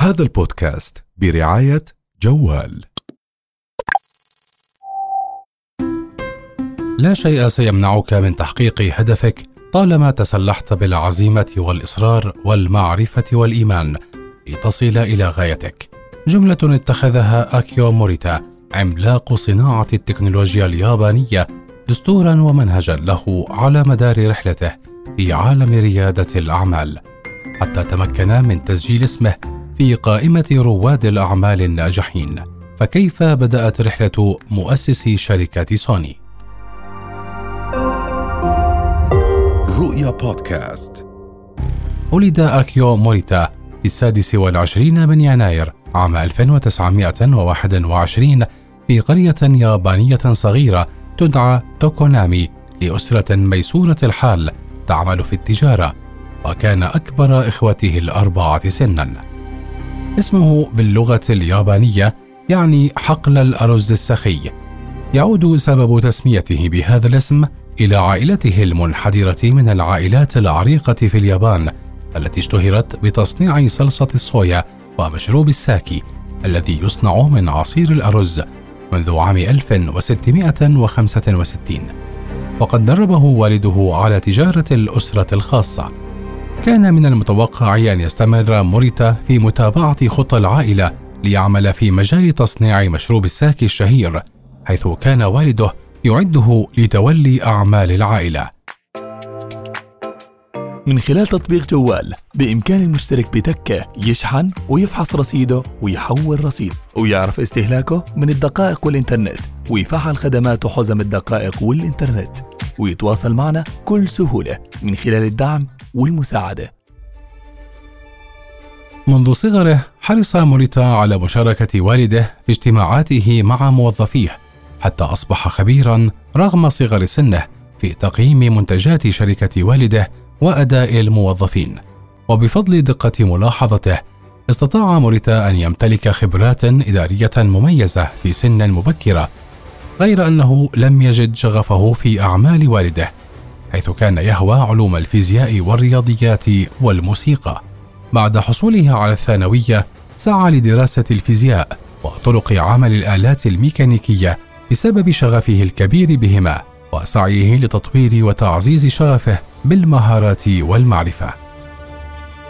هذا البودكاست برعاية جوال لا شيء سيمنعك من تحقيق هدفك طالما تسلحت بالعزيمة والإصرار والمعرفة والإيمان لتصل إلى غايتك. جملة اتخذها أكيو موريتا عملاق صناعة التكنولوجيا اليابانية دستورا ومنهجا له على مدار رحلته في عالم ريادة الأعمال، حتى تمكن من تسجيل اسمه في قائمة رواد الأعمال الناجحين. فكيف بدأت رحلة مؤسس شركة سوني؟ رؤيا بودكاست ولد أكيو موريتا في السادس والعشرين من يناير عام 1921 في قرية يابانية صغيرة تدعى توكونامي لأسرة ميسورة الحال تعمل في التجارة وكان أكبر إخوته الأربعة سنا اسمه باللغة اليابانية يعني حقل الأرز السخي. يعود سبب تسميته بهذا الاسم إلى عائلته المنحدرة من العائلات العريقة في اليابان التي اشتهرت بتصنيع صلصة الصويا ومشروب الساكي الذي يصنع من عصير الأرز منذ عام 1665 وقد دربه والده على تجارة الأسرة الخاصة. كان من المتوقع أن يستمر موريتا في متابعة خطى العائلة ليعمل في مجال تصنيع مشروب الساكي الشهير حيث كان والده يعده لتولي أعمال العائلة. من خلال تطبيق جوال بإمكان المشترك بتكة يشحن ويفحص رصيده ويحول رصيد ويعرف استهلاكه من الدقائق والإنترنت ويفعل خدمات حزم الدقائق والإنترنت. ويتواصل معنا بكل سهولة من خلال الدعم والمساعدة. منذ صغره حرص موريتا على مشاركة والده في اجتماعاته مع موظفيه حتى أصبح خبيرا رغم صغر سنه في تقييم منتجات شركة والده وأداء الموظفين. وبفضل دقة ملاحظته استطاع موريتا أن يمتلك خبرات إدارية مميزة في سن مبكرة غير أنه لم يجد شغفه في أعمال والده حيث كان يهوى علوم الفيزياء والرياضيات والموسيقى بعد حصوله على الثانوية سعى لدراسة الفيزياء وطرق عمل الآلات الميكانيكية بسبب شغفه الكبير بهما وسعيه لتطوير وتعزيز شغفه بالمهارات والمعرفة.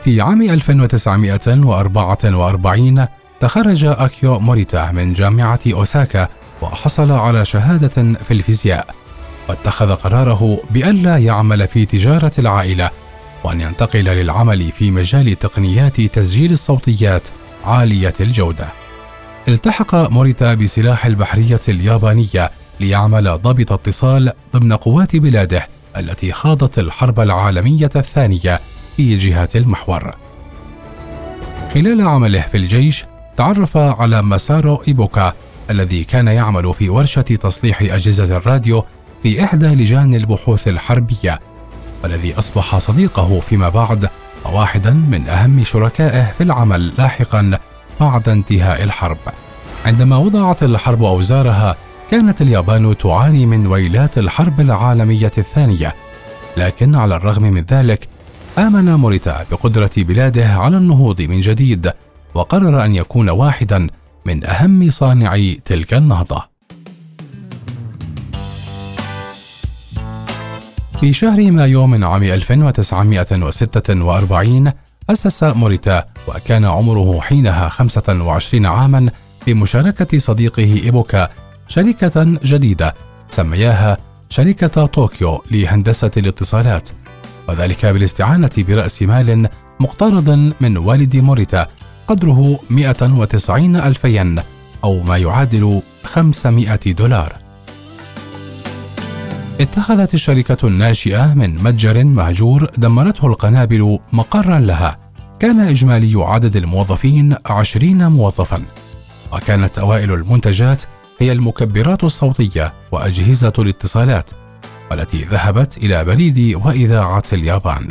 في عام 1944 تخرج أكيو موريتا من جامعة أوساكا وحصل على شهادة في الفيزياء واتخذ قراره بألا يعمل في تجارة العائلة وأن ينتقل للعمل في مجال تقنيات تسجيل الصوتيات عالية الجودة. التحق موريتا بسلاح البحرية اليابانية ليعمل ضابط اتصال ضمن قوات بلاده التي خاضت الحرب العالمية الثانية في جهة المحور. خلال عمله في الجيش تعرف على مسارو إيبوكا الذي كان يعمل في ورشة تصليح أجهزة الراديو في إحدى لجان البحوث الحربية والذي أصبح صديقه فيما بعد وواحدا من أهم شركائه في العمل لاحقا بعد انتهاء الحرب. عندما وضعت الحرب أوزارها كانت اليابان تعاني من ويلات الحرب العالمية الثانية، لكن على الرغم من ذلك آمن موريتا بقدرة بلاده على النهوض من جديد، وقرر أن يكون واحدا من أهم صانعي تلك النهضة. في شهر مايو من عام 1946 أسس موريتا وكان عمره حينها 25 عاما بمشاركة صديقه إيبوكا شركة جديدة سمياها شركة طوكيو لهندسة الاتصالات وذلك بالاستعانة برأس مال مقترض من والد موريتا قدره 190 ألف ين أو ما يعادل 500 دولار. اتخذت الشركة الناشئة من متجر مهجور دمرته القنابل مقرا لها. كان إجمالي عدد الموظفين عشرين موظفا. وكانت أوائل المنتجات هي المكبرات الصوتية وأجهزة الاتصالات والتي ذهبت إلى بريد وإذاعة اليابان.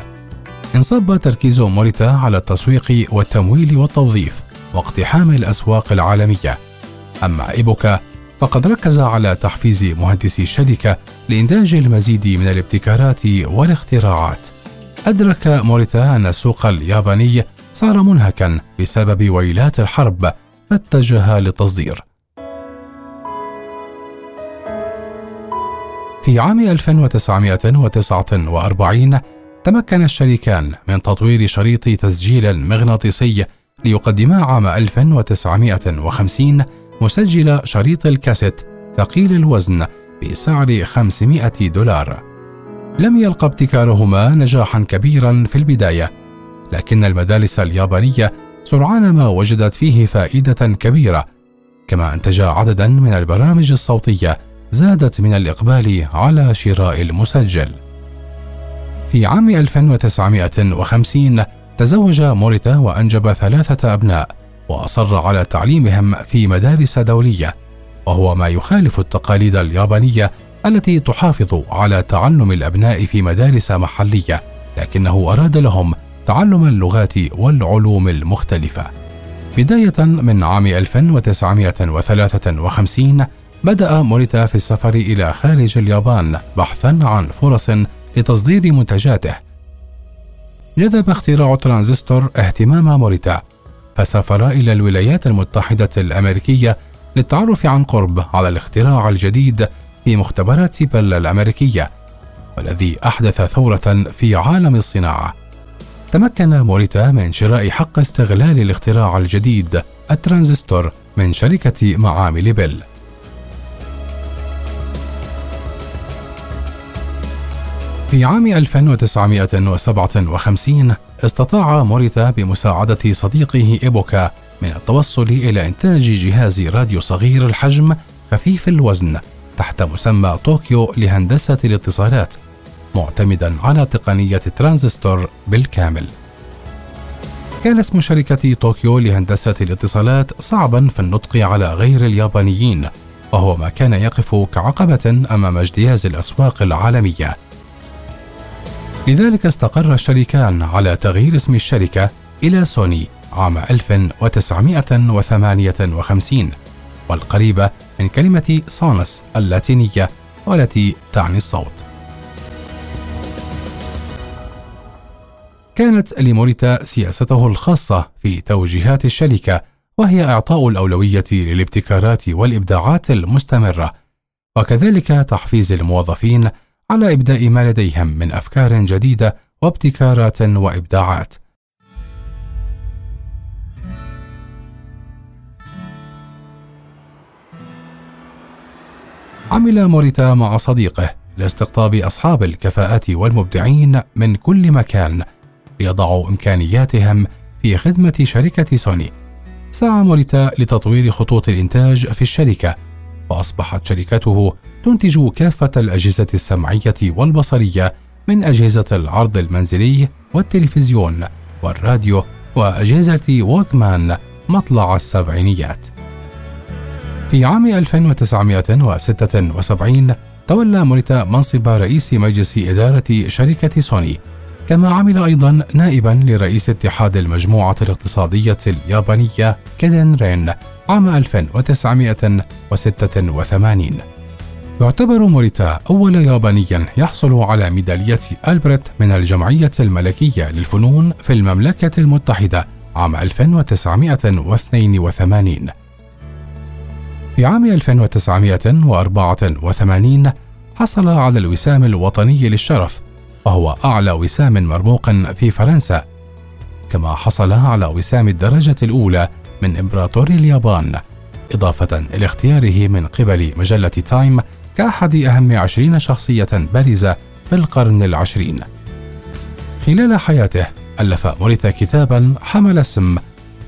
انصب تركيز موريتا على التسويق والتمويل والتوظيف واقتحام الأسواق العالمية أما إيبوكا فقد ركز على تحفيز مهندسي الشركة لإنتاج المزيد من الابتكارات والاختراعات. أدرك موريتا أن السوق الياباني صار منهكا بسبب ويلات الحرب فاتجه للتصدير في عام 1949 تمكن الشريكان من تطوير شريط تسجيل مغناطيسي ليقدما عام 1950 مسجل شريط الكاسيت ثقيل الوزن بسعر 500 دولار. لم يلقى ابتكارهما نجاحا كبيرا في البداية، لكن المدارس اليابانية سرعان ما وجدت فيه فائدة كبيرة، كما انتج عددا من البرامج الصوتية زادت من الإقبال على شراء المسجل. في عام 1950 تزوج موريتا وأنجب ثلاثة أبناء وأصر على تعليمهم في مدارس دولية وهو ما يخالف التقاليد اليابانية التي تحافظ على تعلم الأبناء في مدارس محلية لكنه أراد لهم تعلم اللغات والعلوم المختلفة. بداية من عام 1953 بدأ موريتا في السفر إلى خارج اليابان بحثا عن فرص لتصدير منتجاته. جذب اختراع الترانزستور اهتمام موريتا فسافر إلى الولايات المتحدة الأمريكية للتعرف عن قرب على الاختراع الجديد في مختبرات بيل الأمريكية والذي أحدث ثورة في عالم الصناعة. تمكن موريتا من شراء حق استغلال الاختراع الجديد الترانزستور من شركة معامل بيل في عام 1957 استطاع موريتا بمساعدة صديقه إيبوكا من التوصل إلى إنتاج جهاز راديو صغير الحجم خفيف الوزن تحت مسمى طوكيو لهندسة الاتصالات معتمدا على تقنية الترانزستور بالكامل. كان اسم شركة طوكيو لهندسة الاتصالات صعبا في النطق على غير اليابانيين وهو ما كان يقف كعقبة أمام اجتياز الأسواق العالمية لذلك استقر الشريكان على تغيير اسم الشركة إلى سوني عام 1958 والقريبة من كلمة سونس اللاتينية والتي تعني الصوت. كانت لموريتا سياسته الخاصة في توجيهات الشركة وهي إعطاء الأولوية للابتكارات والإبداعات المستمرة وكذلك تحفيز الموظفين على إبداء ما لديهم من أفكار جديدة وابتكارات وإبداعات. عمل موريتا مع صديقه لاستقطاب أصحاب الكفاءات والمبدعين من كل مكان ليضعوا إمكانياتهم في خدمة شركة سوني. سعى موريتا لتطوير خطوط الإنتاج في الشركة فأصبحت شركته تنتج كافة الأجهزة السمعية والبصرية من أجهزة العرض المنزلي والتلفزيون والراديو وأجهزة ووكمان مطلع السبعينيات. في عام 1976 تولى موريتا منصب رئيس مجلس إدارة شركة سوني كما عمل أيضا نائبا لرئيس اتحاد المجموعة الاقتصادية اليابانية كيدن رين عام 1986 يعتبر موريتا أول ياباني يحصل على ميدالية ألبرت من الجمعية الملكية للفنون في المملكة المتحدة عام 1982 في عام 1984 حصل على الوسام الوطني للشرف وهو أعلى وسام مرموق في فرنسا كما حصل على وسام الدرجة الأولى من إمبراطور اليابان إضافة إلى اختياره من قبل مجلة تايم كأحد أهم عشرين شخصية بارزة في القرن العشرين. خلال حياته ألف موريتا كتابا حمل اسم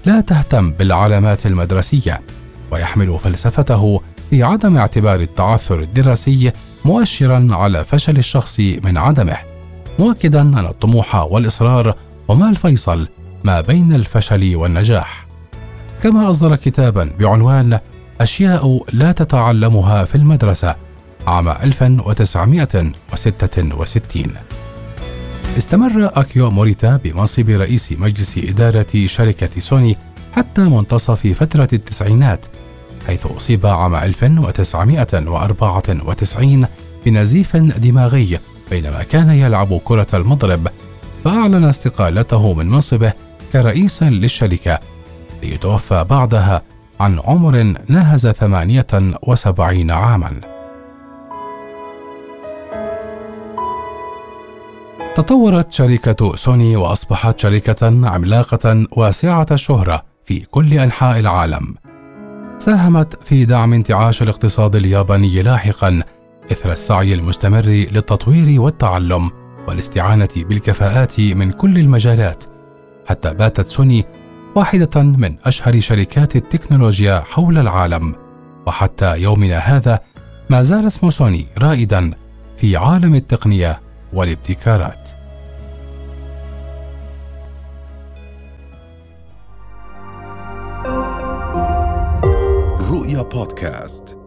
لا تهتم بالعلامات المدرسية ويحمل فلسفته في عدم اعتبار التعثر الدراسي مؤشرا على فشل الشخص من عدمه. مؤكدا أن الطموح والإصرار هما الفيصل ما بين الفشل والنجاح. كما أصدر كتابا بعنوان أشياء لا تتعلمها في المدرسة عام 1966 استمر أكيو موريتا بمنصب رئيس مجلس إدارة شركة سوني حتى منتصف فترة التسعينات حيث أصيب عام 1994 بنزيف دماغي بينما كان يلعب كرة المضرب فأعلن استقالته من منصبه كرئيس للشركة ليتوفى بعدها عن عمر ناهز 78 عاما تطورت شركة سوني وأصبحت شركة عملاقة واسعة الشهرة في كل أنحاء العالم. ساهمت في دعم انتعاش الاقتصاد الياباني لاحقا إثر السعي المستمر للتطوير والتعلم والاستعانة بالكفاءات من كل المجالات، حتى باتت سوني واحدة من أشهر شركات التكنولوجيا حول العالم، وحتى يومنا هذا ما زال اسم سوني رائدا في عالم التقنية والابتكارات. رؤيا بودكاست.